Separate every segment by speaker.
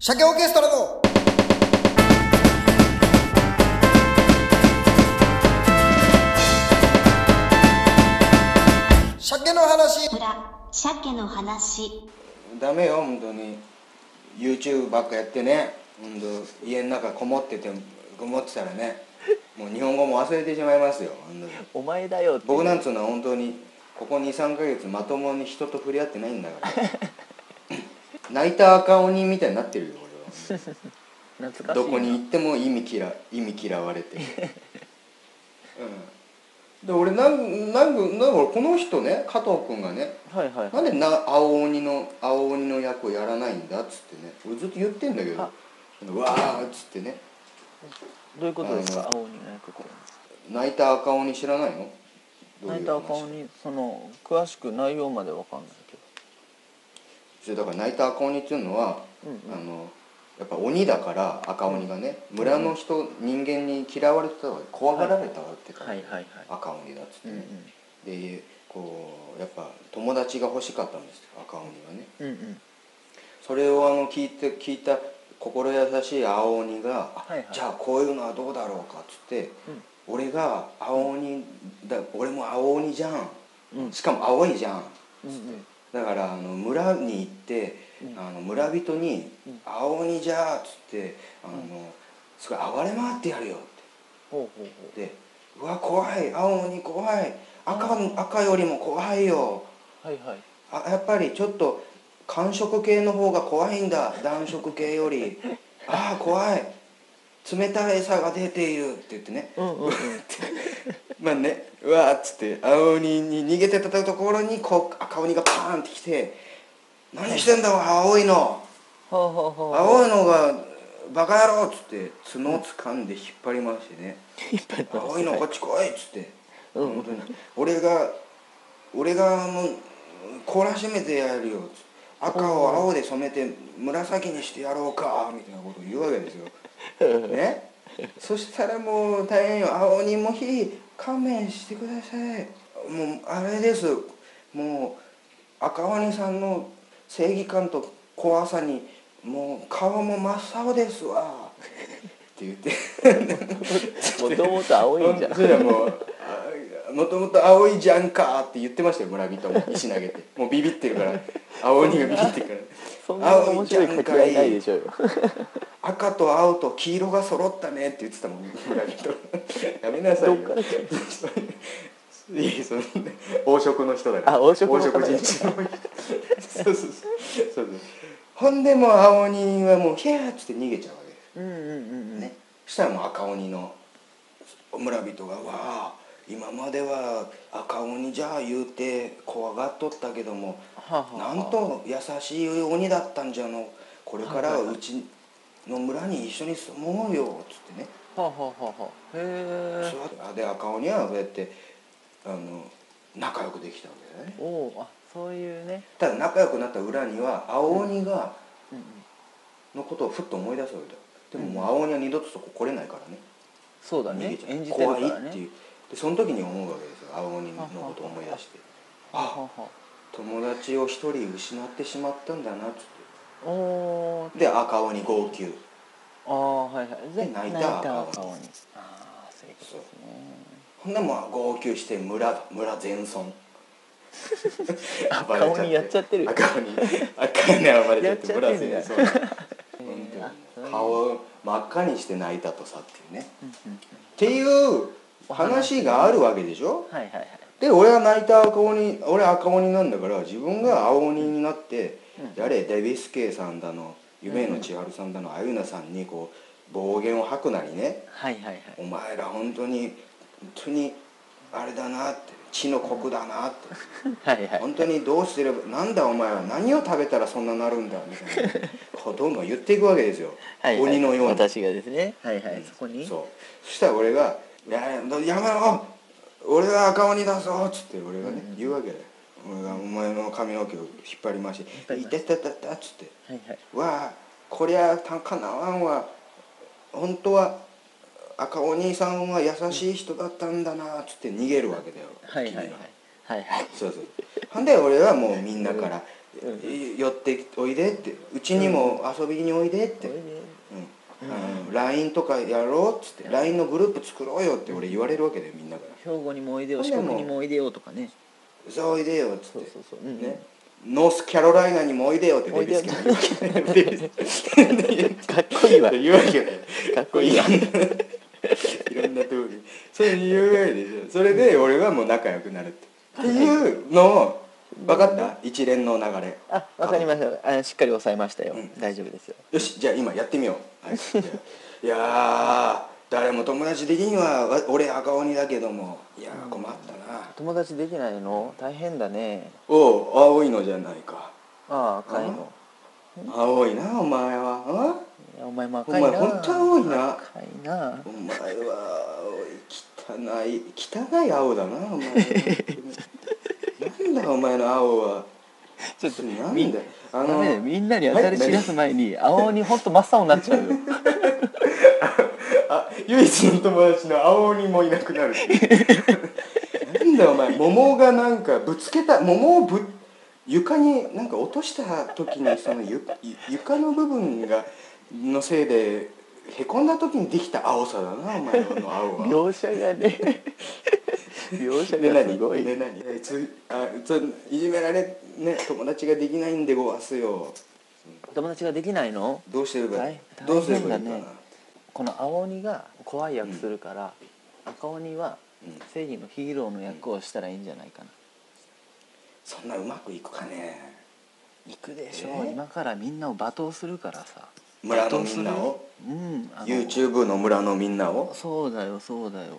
Speaker 1: 鮭オーケストラの鮭の話。
Speaker 2: 裏鮭の話。
Speaker 3: ダメよ本当に。YouTube ばっかやってね。本当家の中こもっててこもってたらねもう日本語も忘れてしまいますよ本当に。
Speaker 4: お前だよって
Speaker 3: 僕なんつうのは本当にここ23ヶ月まともに人と触れ合ってないんだから泣いた赤鬼みたいになってるよ俺は。
Speaker 4: 懐かしいな。
Speaker 3: どこに行っても意味嫌意味嫌われて うん。で俺なんなんかなんこの人ね加藤君がね
Speaker 4: はいはい。
Speaker 3: なんでな青鬼の青鬼の役をやらないんだっつってね俺ずっと言ってんだけどわーっつってね。
Speaker 4: どういうことですか青鬼の役って
Speaker 3: 泣いた赤鬼知らないの？
Speaker 4: 泣
Speaker 3: い
Speaker 4: た赤鬼その詳しく内容までわかんない
Speaker 3: だから泣いた赤鬼っていうのは、
Speaker 4: うんうん。
Speaker 3: あのやっぱ鬼だから赤鬼がね、村の人人間に嫌われてたわけ怖がられたわけ
Speaker 4: ど
Speaker 3: から、
Speaker 4: はい。はい。はい。
Speaker 3: 赤鬼だっつって
Speaker 4: うんうん。
Speaker 3: ね、でこうやっぱ友達が欲しかったんですよ赤鬼がね。
Speaker 4: うんうん。
Speaker 3: それをあの聞いて聞いた心優しい青鬼が、あ
Speaker 4: はいはい。
Speaker 3: じゃあこういうのはどうだろうかっつって、俺が青鬼だ俺も青鬼じゃん、
Speaker 4: うん。
Speaker 3: しかも青いじゃん。
Speaker 4: うんうん
Speaker 3: だからあの村に行って、あの村人に「青鬼じゃ」っつってあの、すごい暴れ回ってやるよって。で「うわ怖い。青鬼怖い。赤赤よりも怖いよ
Speaker 4: はいはい。
Speaker 3: あやっぱりちょっと寒色系の方が怖いんだ。暖色系より ああ怖い。冷たい餌が出ている」って言ってね。
Speaker 4: うんうんうん。
Speaker 3: まあねうわーっつって青鬼に逃げてたところにこう赤鬼がパーンって来て「何してんだ青いの。青いのがバカ野郎」っつって角を掴んで引っ張りましてね「青いのこっち来い」っつって。
Speaker 4: うん。
Speaker 3: 本当に。俺が俺がもう懲らしめてやるよっつって。赤を青で染めて紫にしてやろうかみたいなことを言うわけですよ。ね？そしたらもう大変よ。青鬼もひ勘弁してください。もうあれです。もう赤鬼さんの正義感と怖さにもう顔も真っ青ですわ。って言って。
Speaker 4: もともと青いんじゃん
Speaker 3: もともと青いじゃんかって言ってましたよ村人も 石投げて。もうビビってるから。青鬼がビビってるから。
Speaker 4: そんな面白い掛け合いないでしょうよ。
Speaker 3: 赤と青と黄色が揃ったねって言ってたもん村人。やめなさいよ。いいその黄色の人だから
Speaker 4: あ黄色
Speaker 3: 人種の人。そうそうそう。そうそう。ほんでもう青鬼はもうヒャーっつって逃げちゃうわけ。です
Speaker 4: うんうんうんうん。
Speaker 3: ね、したらもう赤鬼の村人が「わあ今までは赤鬼じゃあ言うて怖がっとったけども
Speaker 4: はあは
Speaker 3: なんと優しい鬼だったんじゃのこれからはうちの村に一緒に住もうよ」っつってね。
Speaker 4: はあはあはへえ。
Speaker 3: で赤鬼はそうやってあの仲良くできたわけだよね。
Speaker 4: おおあそういうね。
Speaker 3: ただ仲良くなった裏には青鬼がのことをふっと思い出すわけだ。よでももう青鬼は二度とそこ来れないからね。
Speaker 4: そうだ
Speaker 3: 逃げちゃう
Speaker 4: ね。
Speaker 3: 怖いっていうでその時に思うわけですよ。青鬼のことを思い出して。
Speaker 4: はあ
Speaker 3: 友達を一人失ってしまったんだなっつっ
Speaker 4: あお
Speaker 3: で赤鬼号泣。
Speaker 4: ああはいはい。
Speaker 3: で泣いた赤鬼。
Speaker 4: ああそういうことですね。
Speaker 3: ほんでもう号泣して村村全村。
Speaker 4: 赤鬼やっちゃってる。
Speaker 3: 赤鬼。赤鬼暴れちゃって村全村 顔を真っ赤にして泣いたとさっていうね。っていう話があるわけでしょ？
Speaker 4: はいはいはい。
Speaker 3: で俺は泣いた赤鬼俺赤鬼なんだから自分が青鬼になって、やれデビスケイさんだの夢の千春さんだのあゆなさんにこう暴言を吐くなりね。
Speaker 4: はいはいはい。
Speaker 3: お前ら本当に本当にあれだなって血の国だなって。
Speaker 4: はいはい。
Speaker 3: 本当にどうすればなんだお前は何を食べたらそんななるんだみたいな。こうどんどん言っていくわけですよ、
Speaker 4: はいはい。
Speaker 3: 鬼のように。
Speaker 4: 私がですね。はいはい。そこに。
Speaker 3: そう。そしたら俺が「やややめろ俺は赤鬼だぞ」っつって俺がね、言うわけだよ。俺がお前の髪の毛を引っ張りまして「いてててて」っつって。
Speaker 4: はいはい「
Speaker 3: わあこりゃたかなわんは本当は赤鬼さんは優しい人だったんだな」っつって逃げるわけだよ
Speaker 4: はいはいはは。いはい。
Speaker 3: そうそう。ほんで俺はもうみんなから「寄っておいでってうちにも遊びにおいでって、LINE とかやろうっつって LINE のグループ作ろうよって俺言われるわけだよみんなから。
Speaker 5: 兵庫にもおいでよ四国にもおいでよとかね「
Speaker 3: そうおいでよ」っつって。
Speaker 5: そうそうそう、うん
Speaker 3: ねノースキャロライナにもおいでよってデビスケがデビス
Speaker 5: かっこいいわ
Speaker 3: 言うわけよ
Speaker 5: かっこいいわ
Speaker 3: いろんないろんなとこにそれ言うわけでしょそれで俺はもう仲良くなるってっていうのを分かった？一連の流れ。
Speaker 5: あわかりました。あしっかり抑えましたよ、
Speaker 3: うん。
Speaker 5: 大丈夫ですよ。
Speaker 3: よしじゃあ今やってみよう、はい、いやー誰も友達できんはわ。俺赤鬼だけども。いやー困ったな。
Speaker 5: 友達できないの？大変だね。
Speaker 3: おう青いのじゃないか。
Speaker 5: ああ赤いの。
Speaker 3: 青いなお前は。
Speaker 5: お前も赤いな。
Speaker 3: お前本当青いな？
Speaker 5: 赤いな。
Speaker 3: お前は青い汚い汚い青だなお前 なんだお前の青は。
Speaker 5: ちょっと
Speaker 3: なん
Speaker 5: みん
Speaker 3: だあ
Speaker 5: ダメだよ。みんなに当たり散らす前に青にほんと真っ青になっちゃうよ。
Speaker 3: あ唯一の友達の青鬼もいなくなる。なんだお前。桃がなんかぶつけた桃をぶ床になんか落とした時にそのゆゆ床の部分がのせいでへこんだ時にできた青さだなお前の青は。
Speaker 5: 描写がね描写
Speaker 3: で何？
Speaker 5: ごい。
Speaker 3: で何？えつあついじめられね友達ができないんでごわすよ。
Speaker 5: 友達ができないの？
Speaker 3: どうしてれば
Speaker 5: 大
Speaker 3: どうすればいいかな、
Speaker 5: ね。この青鬼が怖い役するから、赤鬼は
Speaker 3: うん。
Speaker 5: 正義のヒーローの役をしたらいいんじゃないかな、
Speaker 3: そんなうまくいくかね。
Speaker 5: 行くでしょ、
Speaker 3: え
Speaker 5: 今からみんなを罵倒するからさ。
Speaker 3: 村のみんなを？
Speaker 5: うん
Speaker 3: YouTube の村のみんなを？
Speaker 5: そうだよそうだよ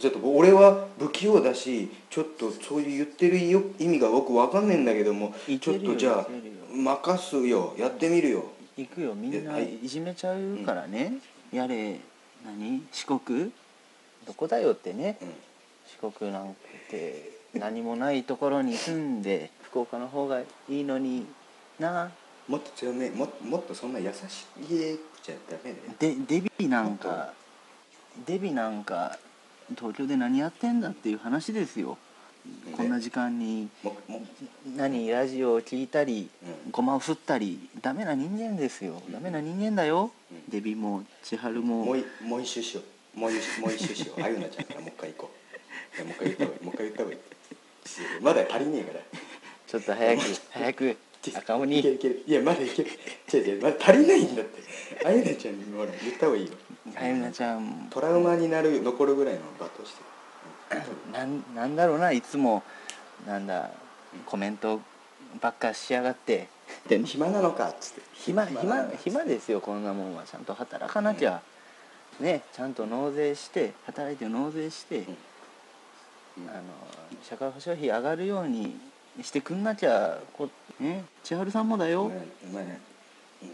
Speaker 3: ちょっと俺は不器用だしちょっとそういう言ってるよ意味が僕わかんないんだけどもちょっとじゃあ任すよやってみるよ。
Speaker 5: 行くよみんな。
Speaker 3: い。
Speaker 5: いじめちゃうからね、やれ。何？四国？どこだよってね。
Speaker 3: うん。
Speaker 5: 四国なんて何もないところに住んで福岡の方がいいのにな。
Speaker 3: もっと強めももっとそんな優しいくちゃダメだよ。
Speaker 5: でデビなんかデビなんか東京で何やってんだっていう話ですよ、こんな時間に。
Speaker 3: もも。
Speaker 5: 何ラジオを聞いたり、
Speaker 3: うん。
Speaker 5: ごまを振ったりダメな人間ですよ。ダメな人間だよ、
Speaker 3: うん。
Speaker 5: デビも千春も。
Speaker 3: もういもう一周しよう。もう一周しよう。あゆなちゃんからもう一回行こう。もう一回言った方がいい。もう一回言った方がいい。まだ足りねえから。
Speaker 5: ちょっと早く早く赤鬼。
Speaker 3: いけるいける。いやまだいける。違う違うまだ足りないんだって。あゆなちゃんにほら言った方がいいよ
Speaker 5: あゆなちゃん
Speaker 3: トラウマになる残るぐらいの罵倒して。
Speaker 5: なんなんだろうないつもなんだコメントばっかしやがって。で
Speaker 3: 暇なのかっつって。
Speaker 5: 暇暇
Speaker 3: か
Speaker 5: 暇ですよこんなもんは。ちゃんと働かなきゃ、ねちゃんと納税して働いて納税して、
Speaker 3: うん。
Speaker 5: あの社会保障費上がるようにしてくんなきゃこね千春さんもだよ、
Speaker 3: お前お前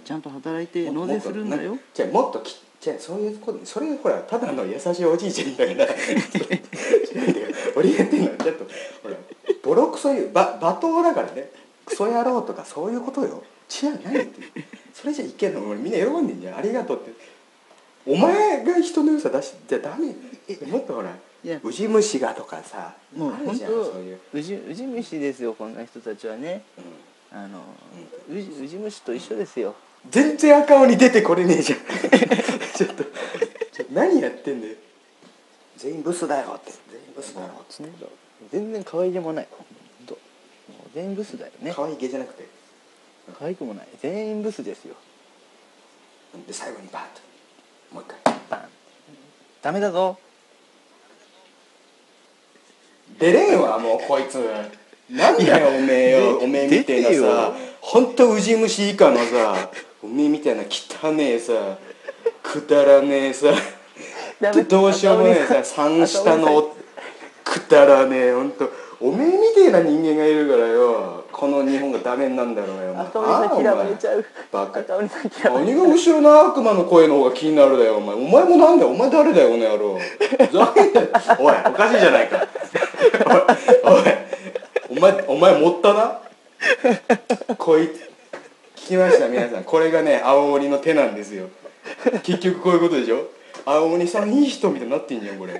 Speaker 5: ちゃんと働いて納税するんだよ。
Speaker 3: じゃもっときじゃそういうことそれほらただの優しいおじいちゃんだから。違うんだよ俺が言ってんのはちょっとほらボロクソ言うば罵倒だからね。クソ野郎とかそういうことよ。違う何言ってるそれじゃいけんの。俺みんな喜んでんじゃん。ありがとうって。お前が人の良さ出しじゃダメ。もっとほらウジ虫がとかさ
Speaker 5: もう本
Speaker 3: あるじゃんそう
Speaker 5: 当
Speaker 3: いう、
Speaker 5: うじうじ虫ですよこんな人たちはね。
Speaker 3: うん
Speaker 5: あの、うじうじ虫と一緒ですよ。
Speaker 3: 全然赤鬼出てこれねえじゃん。ちょっとちょ何やってんだよ。全員ブスだよって。全員ブスだよ
Speaker 5: 全然可愛げもない。ほんともう全員ブスだよね。
Speaker 3: 可愛い毛じゃなくて。
Speaker 5: 可愛くもない。全員ブスですよ。
Speaker 3: で最後にバーッと。もう一回。
Speaker 5: バン。ダメだぞ。
Speaker 3: 出れんわもうこいつなんだよおめえよ
Speaker 5: で
Speaker 3: おめえみてえなさ。ほんとウジ虫以下のさ。おめえみたいな汚ねえさ。くだらねえさ。どうしようもねえさ。三下のくだらねえ。ほんとおめえみてえな人間がいるからよ。この日本がダメになんだろうよお前。
Speaker 5: 赤鬼さん嫌われちゃう。
Speaker 3: バカ。
Speaker 5: 赤鬼
Speaker 3: が後ろの悪魔の声の方が気になるだよお前。お前もなんだよ。お前誰だよこの野郎。ふざけんなおいおかしいじゃないか。おいおい。お前お前持ったな？こいつ聞きました皆さん。これがね青鬼の手なんですよ。結局こういうことでしょ？青鬼さんいい人みたいになってんじゃんこれ。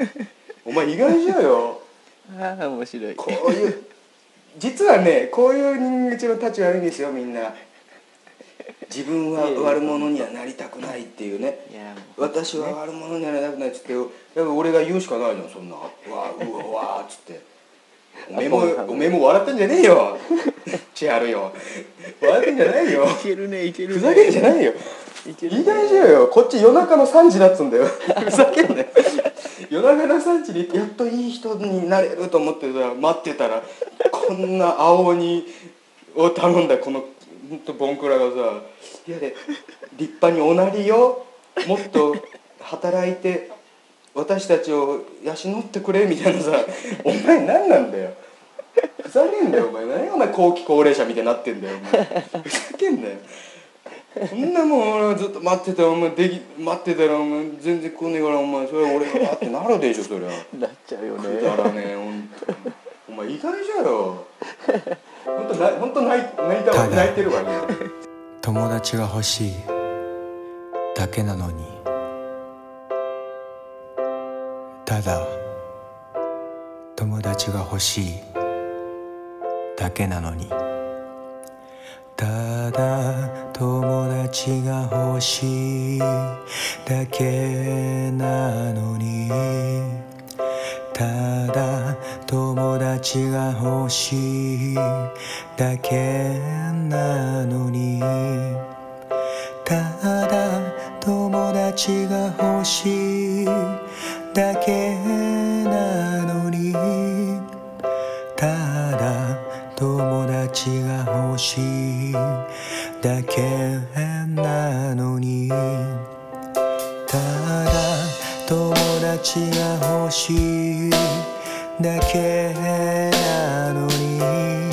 Speaker 3: お前意外じゃよ。
Speaker 5: ああ面白い。
Speaker 3: こういう実はねこういう人間の立ち悪いんですよみんな。自分は悪者にはなりたくないっていうね。私は悪者にはなりたくないっつってやっぱ俺が言うしかないじゃんそんな「わーうわうわ」っつって「おめえもおめえも笑ってんじゃねえよ。チアるよ。笑ってんじゃないよ。
Speaker 4: いけるねいけるね。
Speaker 3: ふざけんじゃないよ。
Speaker 4: いける
Speaker 3: 言い返しよよ。こっち夜中の3時だっつうんだよ。ふざけんなよ。夜中の3時にやっといい人になれると思ってたら待ってたらこんな青鬼を頼んだこのほんとボンクラがさ「いやで立派におなりよ。もっと働いて私たちを養ってくれ」みたいなさ「お前何なんだよ」ふざけんなよお前。何お前後期高齢者みたいになってんだよお前。ふざけんなよ。そんなもん俺はずっと待ってたらお前。でき待ってたらお前。全然来ねえからお前。それは俺がわってなるでしょそりゃ。
Speaker 4: なっちゃうよね。
Speaker 3: くだらねえほんと。お前意外じゃろ。ほんとなほんと泣い泣いたわ泣いてるわ今
Speaker 5: 友達が欲しいだけなのにだ。友達が欲しいだけなのに。ただ友達が欲しいだけなのに。ただ友達が欲しいだけなのに。ただ友達が欲しいだけなのにただ友達が欲しいだけなのに。ただ友達が欲しいだけなのに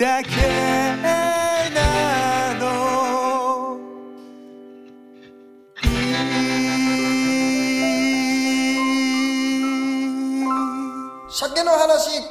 Speaker 5: だけなの。
Speaker 1: 鮭の話